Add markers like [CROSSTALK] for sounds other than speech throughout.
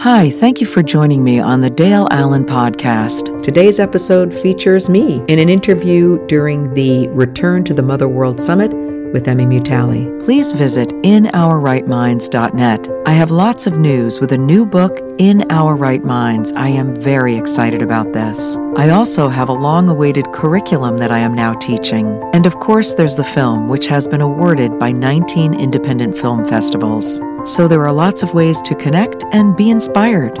Hi, thank you for joining me on the Dale Allen podcast. Today's episode features me in an interview during the Return to the Mother World Summit with Emmi Mutale. Please visit inourrightminds.net. I have lots of news with a new book, In Our Right Minds. I am very excited about this. I also have a long awaited curriculum that I am now teaching. And of course, there's the film, which has been awarded by 19 independent film festivals. So there are lots of ways to connect and be inspired.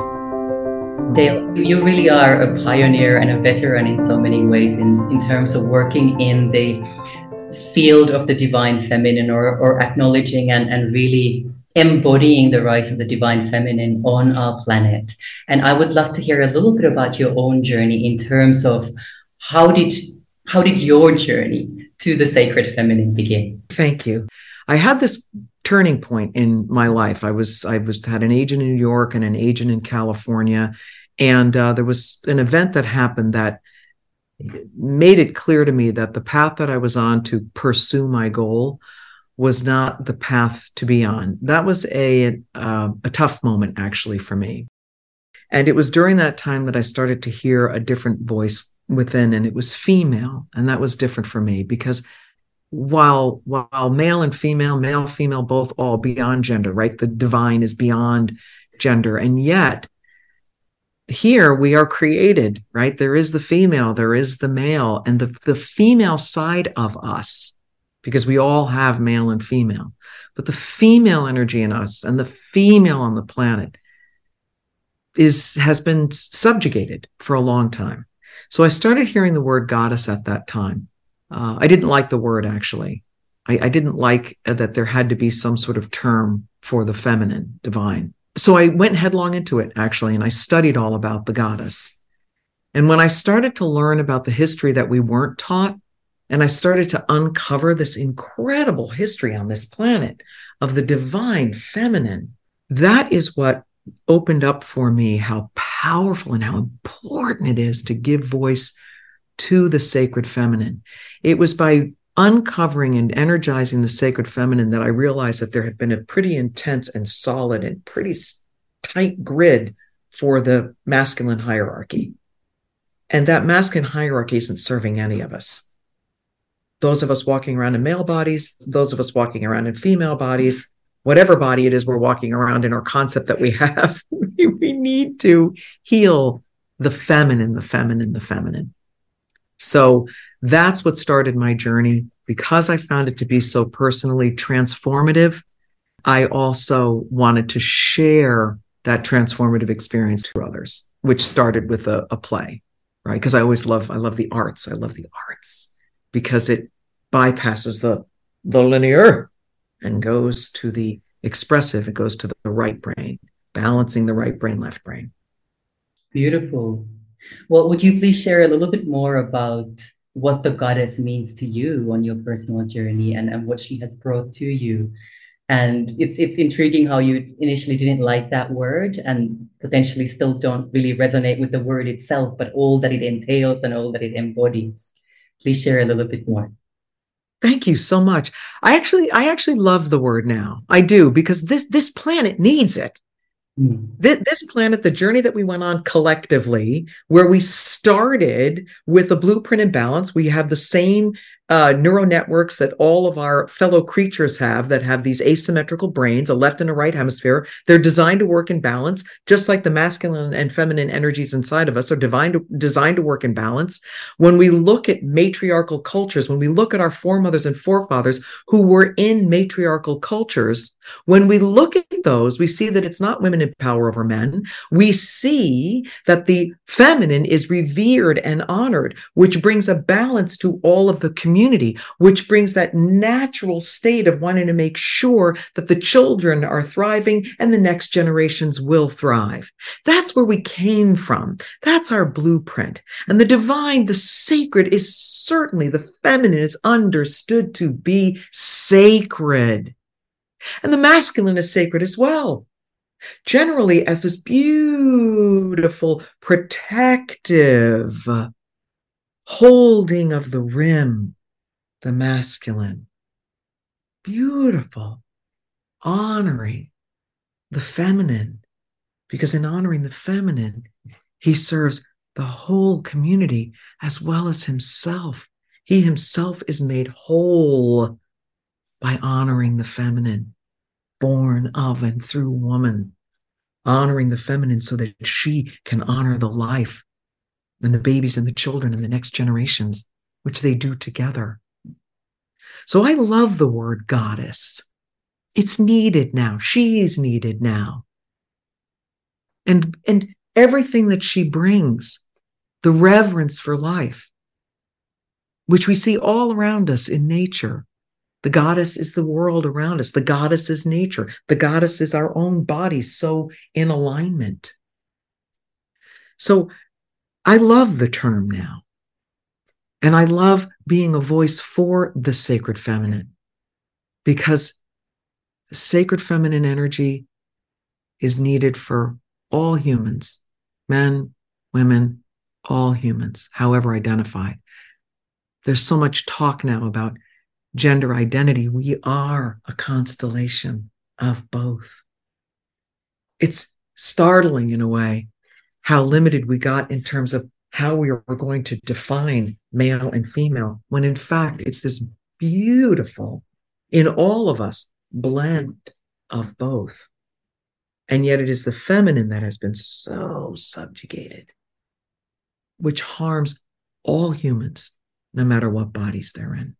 Dale, you really are a pioneer and a veteran in so many ways in, in terms of working in the field of the divine feminine or, or acknowledging and, and really embodying the rise of the divine feminine on our planet. And I would love to hear a little bit about your own journey in terms of how did how did your journey to the sacred feminine begin? Thank you. I had this turning point in my life. I was I was had an agent in New York and an agent in California, and uh, there was an event that happened that made it clear to me that the path that I was on to pursue my goal was not the path to be on. That was a uh, a tough moment actually for me, and it was during that time that I started to hear a different voice within, and it was female, and that was different for me because while while male and female, male, female, both all beyond gender, right? The divine is beyond gender. And yet here we are created, right? There is the female, there is the male, and the, the female side of us, because we all have male and female, but the female energy in us and the female on the planet is has been subjugated for a long time. So I started hearing the word goddess at that time. Uh, I didn't like the word actually. I, I didn't like that there had to be some sort of term for the feminine, divine. So I went headlong into it actually, and I studied all about the goddess. And when I started to learn about the history that we weren't taught, and I started to uncover this incredible history on this planet of the divine feminine, that is what opened up for me how powerful and how important it is to give voice to the sacred feminine. It was by uncovering and energizing the sacred feminine that I realized that there had been a pretty intense and solid and pretty tight grid for the masculine hierarchy. And that masculine hierarchy isn't serving any of us. Those of us walking around in male bodies, those of us walking around in female bodies, whatever body it is we're walking around in our concept that we have, [LAUGHS] we need to heal the feminine, the feminine, the feminine. So that's what started my journey. Because I found it to be so personally transformative, I also wanted to share that transformative experience to others, which started with a, a play, right? Because I always love, I love the arts. I love the arts because it bypasses the the linear and goes to the expressive. It goes to the right brain, balancing the right brain, left brain. Beautiful. Well, would you please share a little bit more about what the goddess means to you on your personal journey and, and what she has brought to you? And it's it's intriguing how you initially didn't like that word and potentially still don't really resonate with the word itself, but all that it entails and all that it embodies. Please share a little bit more. Thank you so much. I actually I actually love the word now. I do because this this planet needs it. Hmm. This planet, the journey that we went on collectively, where we started with a blueprint and balance, we have the same uh, neural networks that all of our fellow creatures have that have these asymmetrical brains, a left and a right hemisphere. They're designed to work in balance, just like the masculine and feminine energies inside of us are designed to, designed to work in balance. When we look at matriarchal cultures, when we look at our foremothers and forefathers who were in matriarchal cultures, when we look at those, we see that it's not women in power over men. We see that the feminine is revered and honored, which brings a balance to all of the community community, which brings that natural state of wanting to make sure that the children are thriving and the next generations will thrive. That's where we came from. That's our blueprint. And the divine, the sacred is certainly the feminine is understood to be sacred. And the masculine is sacred as well generally as this beautiful, protective holding of the rim the masculine. Beautiful, honoring the feminine, Because in honoring the feminine, he serves the whole community as well as himself. He himself is made whole by honoring the feminine, born of and through woman, honoring the feminine so that she can honor the life and the babies and the children and the next generations, which they do together. So I love the word goddess. It's needed now. She's needed now. And, and everything that she brings, the reverence for life, which we see all around us in nature. The goddess is the world around us. The goddess is nature. The goddess is our own body, so in alignment. So I love the term now. And I love being a voice for the sacred feminine because sacred feminine energy is needed for all humans, men, women, all humans, however identified. There's so much talk now about gender identity. We are a constellation of both. It's startling in a way how limited we got in terms of how we are going to define male and female, when in fact it's this beautiful, in all of us, blend of both. And yet it is the feminine that has been so subjugated, which harms all humans, no matter what bodies they're in.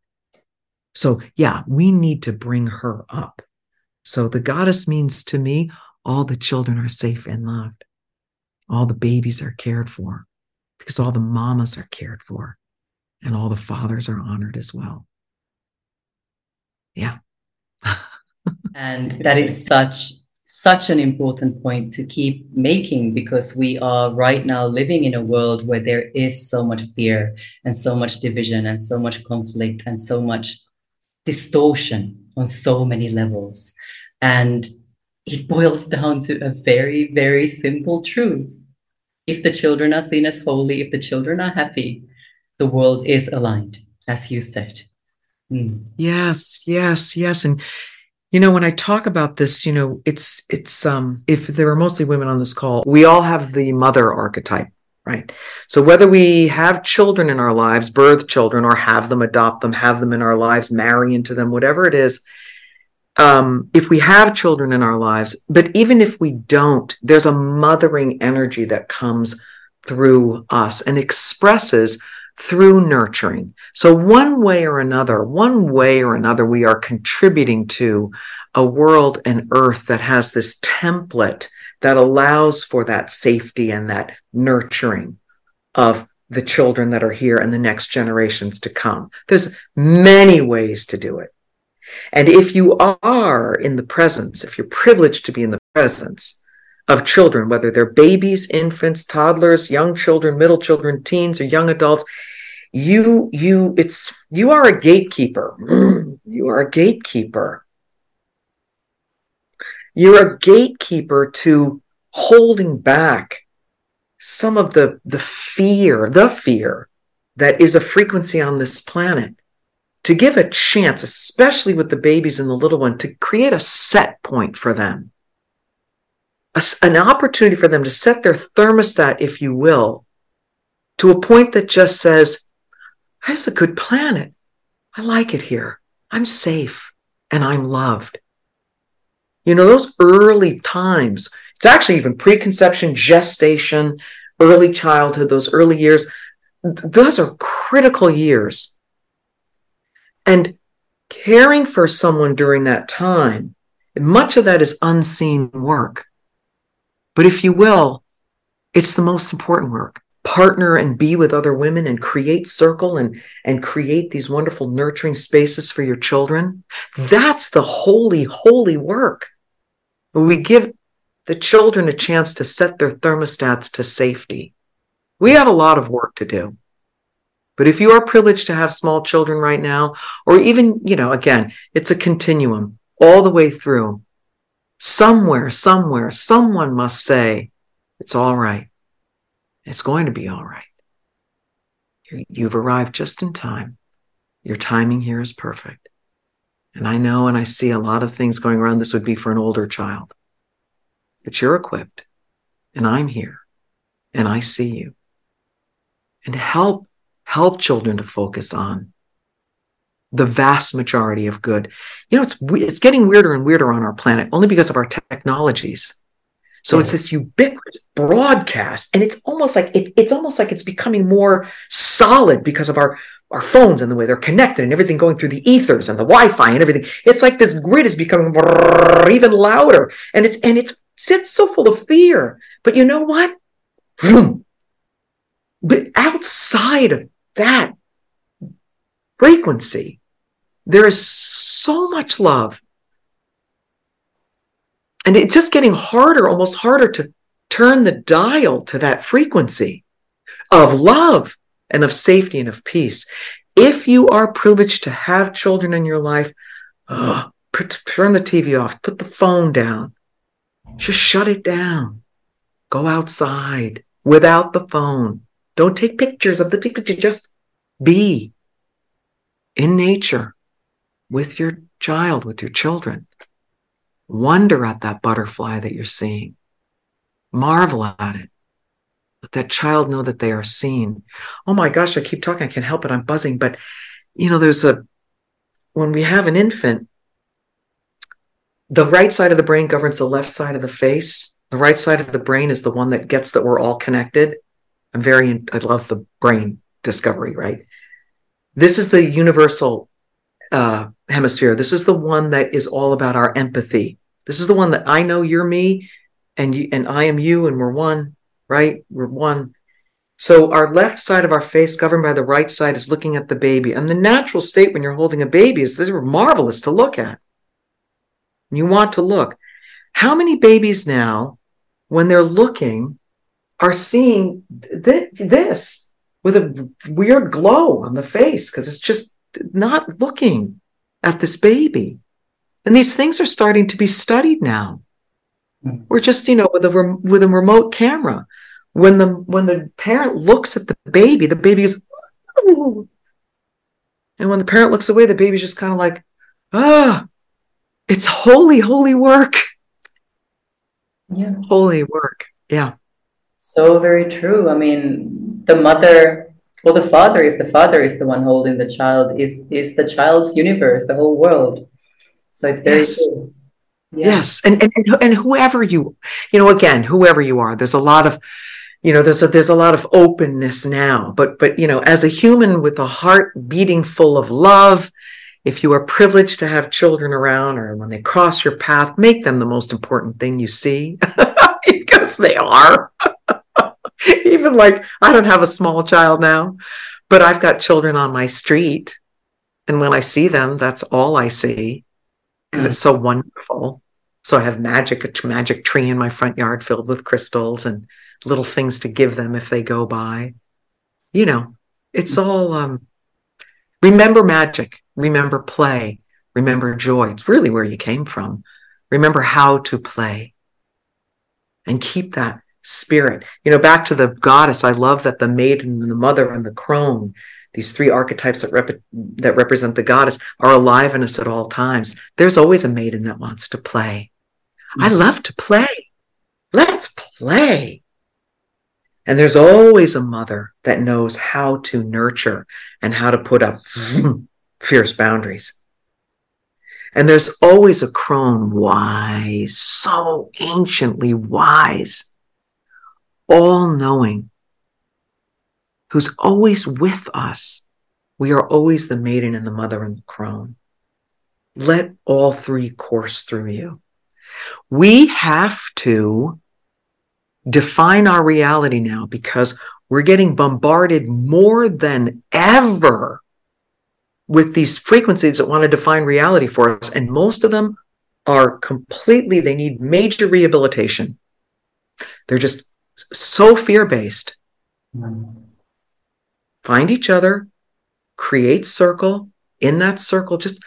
So, yeah, we need to bring her up. So, the goddess means to me all the children are safe and loved, all the babies are cared for, because all the mamas are cared for, and all the fathers are honored as well. Yeah. [LAUGHS] and that is such such an important point to keep making because we are right now living in a world where there is so much fear and so much division and so much conflict and so much distortion on so many levels. And it boils [LAUGHS] down to a very, very simple truth. If the children are seen as holy, if the children are happy, the world is aligned, as you said. Mm. Yes, yes, yes. And you know, when I talk about this, you know, it's it's um if there are mostly women on this call, we all have the mother archetype, right? So whether we have children in our lives, birth children, or have them, adopt them, have them in our lives, marry into them, whatever it is, um, if we have children in our lives, but even if we don't, there's a mothering energy that comes through us and expresses through nurturing. So, one way or another, one way or another, we are contributing to a world and earth that has this template that allows for that safety and that nurturing of the children that are here and the next generations to come. There's many ways to do it. And if you are in the presence, if you're privileged to be in the presence of children, whether they're babies, infants, toddlers, young children, middle children, teens, or young adults, you you it's you are a gatekeeper. [CLEARS THROAT] You are a gatekeeper. You're a gatekeeper to holding back some of the the fear the fear that is a frequency on this planet to give a chance especially with the babies and the little one to create a set point for them a, an opportunity for them to set their thermostat if you will to a point that just says this is a good planet. I like it here. I'm safe and I'm loved. You know, those early times, it's actually even preconception, gestation, early childhood, those early years, those are critical years. And caring for someone during that time, much of that is unseen work. But if you will, it's the most important work. Partner and be with other women and create circle and and create these wonderful nurturing spaces for your children. That's the holy holy work. We give the children a chance to set their thermostats to safety we have a lot of work to do but if you are privileged to have small children right now or even you know again it's a continuum all the way through somewhere somewhere someone must say it's all right it's going to be all right. You've arrived just in time. Your timing here is perfect. And I know and I see a lot of things going around. This would be for an older child, but you're equipped. and I'm here and I see you. And help help children to focus on the vast majority of good. You know, it's it's getting weirder and weirder on our planet only because of our technologies. So yeah. it's this ubiquitous broadcast, and it's almost like it, it's almost like it's becoming more solid because of our our phones and the way they're connected and everything going through the ethers and the Wi-Fi and everything. It's like this grid is becoming even louder, and it's and it's it's so full of fear. But you know what? But outside of that frequency, there is so much love. And it's just getting harder, almost harder to turn the dial to that frequency of love and of safety and of peace. If you are privileged to have children in your life, turn the TV off, put the phone down, just shut it down. Go outside without the phone. Don't take pictures of the picture. Just be in nature with your child, with your children. Wonder at that butterfly that you're seeing. Marvel at it. Let that child know that they are seen. Oh my gosh, I keep talking. I can't help it. I'm buzzing. But, you know, there's a, when we have an infant, the right side of the brain governs the left side of the face. The right side of the brain is the one that gets that we're all connected. I'm very, I love the brain discovery, right? This is the universal uh, hemisphere. This is the one that is all about our empathy. This is the one that I know you're me and you and I am you and we're one, right? We're one. So our left side of our face, governed by the right side, is looking at the baby. And the natural state when you're holding a baby is these are marvelous to look at. You want to look. How many babies now, when they're looking, are seeing th- this with a weird glow on the face because it's just not looking at this baby. And these things are starting to be studied now. Mm. We're just, you know, with a with a remote camera. When the when the parent looks at the baby, the baby is, Ooh. and when the parent looks away, the baby's just kind of like, ah, it's holy, holy work. Yeah, holy work. Yeah. So very true. I mean, the mother or the father, if the father is the one holding the child, is is the child's universe, the whole world. So it's very yes. true. Yeah. Yes, and, and and whoever you, you know, again, whoever you are, there's a lot of, you know, there's a there's a lot of openness now. But but you know, as a human with a heart beating full of love, if you are privileged to have children around, or when they cross your path, make them the most important thing you see, [LAUGHS] because they are. Even like I don't have a small child now, but I've got children on my street. And when I see them, that's all I see because mm. it's so wonderful. So I have magic, a magic tree in my front yard filled with crystals and little things to give them if they go by. You know, it's all um remember magic, remember play, remember joy. It's really where you came from. Remember how to play and keep that spirit. You know, back to the goddess, I love that the maiden and the mother and the crone, these three archetypes that, rep- that represent the goddess, are alive in us at all times. There's always a maiden that wants to play. Mm-hmm. I love to play. Let's play. And there's always a mother that knows how to nurture and how to put up [LAUGHS] fierce boundaries. And there's always a crone wise, so anciently wise, all knowing, who's always with us. We are always the maiden and the mother and the crone. Let all three course through you. We have to define our reality now because we're getting bombarded more than ever with these frequencies that want to define reality for us. And most of them are completely, they need major rehabilitation. They're just so fear based. Find each other, create circle. In that circle, just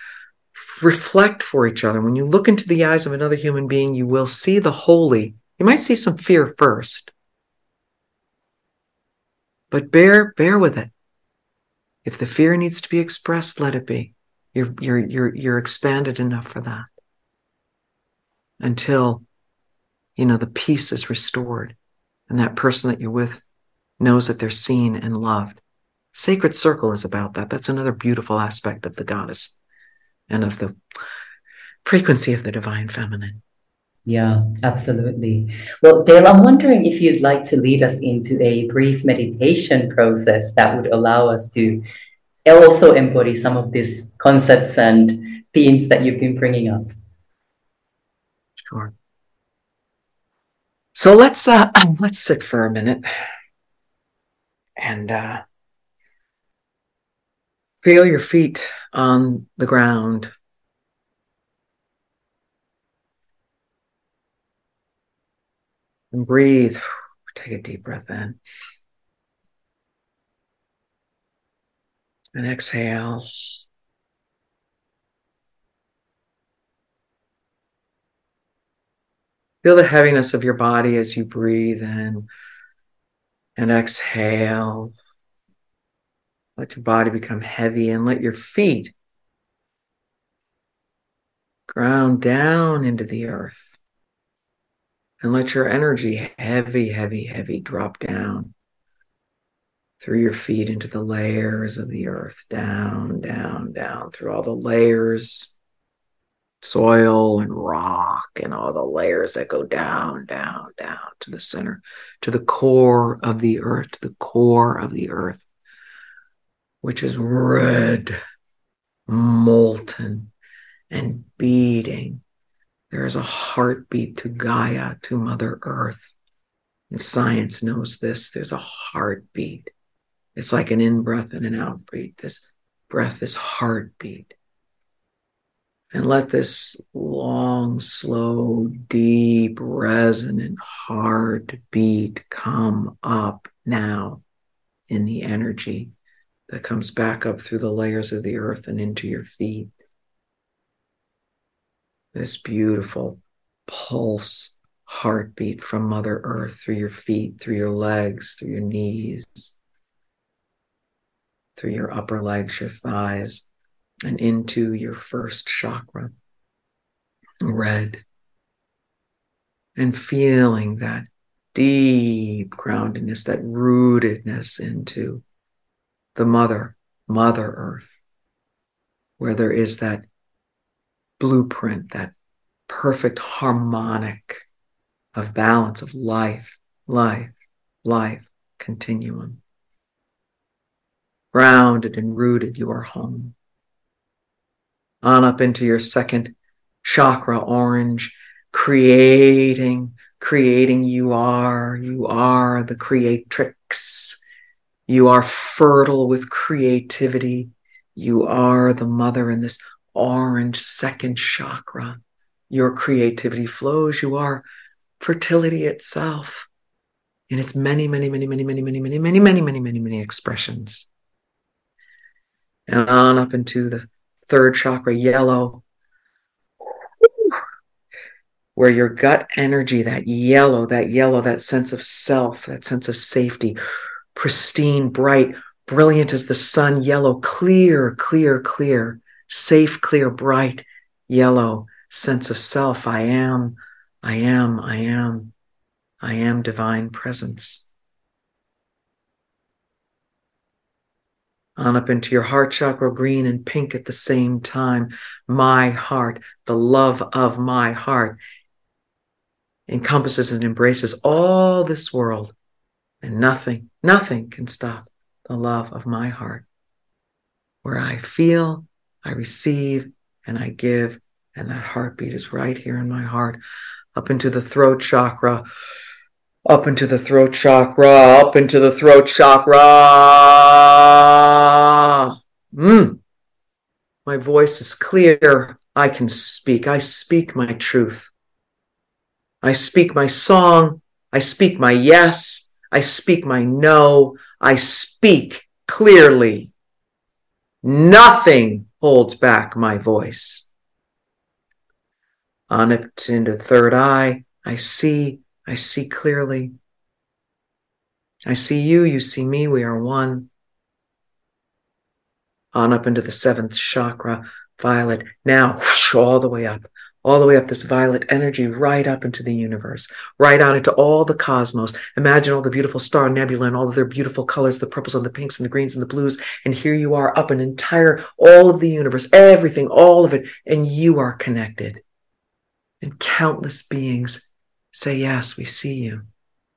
reflect for each other. When you look into the eyes of another human being, you will see the holy. You might see some fear first, but bear bear with it. If the fear needs to be expressed, let it be. You're you're you're you're expanded enough for that. Until you know the peace is restored and that person that you're with knows that they're seen and loved. Sacred circle is about that. That's another beautiful aspect of the goddess and of the frequency of the divine feminine. Yeah, absolutely. Well, Dale, I'm wondering if you'd like to lead us into a brief meditation process that would allow us to also embody some of these concepts and themes that you've been bringing up. Sure. So let's uh, [CLEARS THROAT] let's sit for a minute and uh, feel your feet on the ground. And breathe. [SIGHS] Take a deep breath in. And exhale. Feel the heaviness of your body as you breathe in and exhale. Let your body become heavy and let your feet ground down into the earth. And let your energy, heavy, heavy, heavy, drop down through your feet into the layers of the earth, down, down, down through all the layers soil and rock and all the layers that go down, down, down to the center, to the core of the earth, to the core of the earth, which is red, molten, and beating. There is a heartbeat to Gaia, to Mother Earth. And science knows this. There's a heartbeat. It's like an in breath and an out breath. This breath, this heartbeat and let this long, slow, deep, resonant heartbeat come up now in the energy that comes back up through the layers of the earth and into your feet. This beautiful pulse heartbeat from Mother Earth through your feet, through your legs, through your knees, through your upper legs, your thighs, and into your first chakra, red, and feeling that deep groundedness, that rootedness into the mother, Mother Earth, where there is that blueprint, that perfect harmonic of balance of life, life, life continuum. Grounded and rooted, you are home on up into your second chakra, orange, creating, creating. You are, you are the creatrix. You are fertile with creativity. You are the mother in this orange second chakra. Your creativity flows. You are fertility itself in its many, many, many, many, many, many, many, many, many, many, many, many expressions. And on up into the third chakra, yellow, where your gut energy, that yellow, that yellow, that sense of self, that sense of safety, pristine, bright, brilliant as the sun, yellow, clear, clear, clear, safe, clear, bright, yellow sense of self. I am, I am, I am, I am divine presence. On up into your heart chakra, green and pink at the same time. My heart, the love of my heart, encompasses and embraces all this world, and nothing, nothing can stop the love of my heart. Where I feel, I receive, and I give, and that heartbeat is right here in my heart, up into the throat chakra up into the throat chakra, up into the throat chakra. Mm. My voice is clear. I can speak. I speak my truth. I speak my song. I speak my yes. I speak my no. I speak clearly. Nothing holds back my voice. On it into the third eye, I see I see clearly. I see you, you see me, we are one. On up into the seventh chakra, violet. Now, whoosh, all the way up, all the way up this violet energy right up into the universe, right out into all the cosmos. Imagine all the beautiful star nebula and all of their beautiful colors, the purples and the pinks and the greens and the blues. And here you are up an entire, all of the universe, everything, all of it. And you are connected. And countless beings say, Yes, we see you.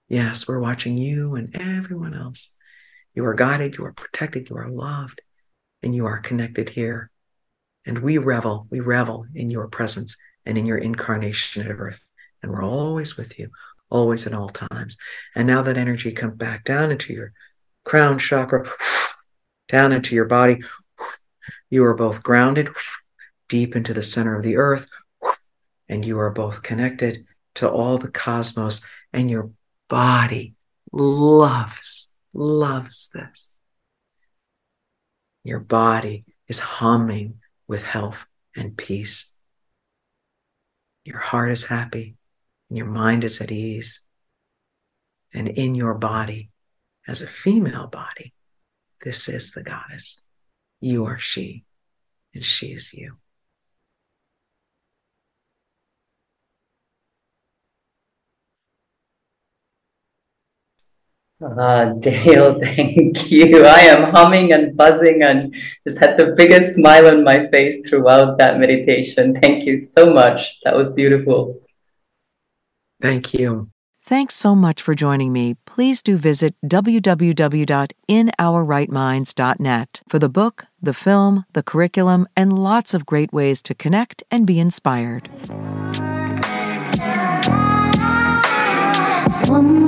Yes, we're watching you and everyone else. You are guided, you are protected, you are loved, and you are connected here. And we revel, we revel in your presence and in your incarnation at earth. And we're always with you, always at all times. And now that energy comes back down into your crown chakra, [SIGHS] down into your body. [SIGHS] You are both grounded [SIGHS] deep into the center of the earth, and you are both connected to all the cosmos, and your body loves, loves this. Your body is humming with health and peace your heart is happy, and your mind is at ease. And in your body, as a female body, this is the goddess. You are she, and she is you. Ah, Dale, [LAUGHS] thank you. I am humming and buzzing and just had the biggest smile on my face throughout that meditation. Thank you so much. That was beautiful. Thank you. Thanks so much for joining me. Please do visit www.inourrightminds.net for the book, the film, the curriculum, and lots of great ways to connect and be inspired. One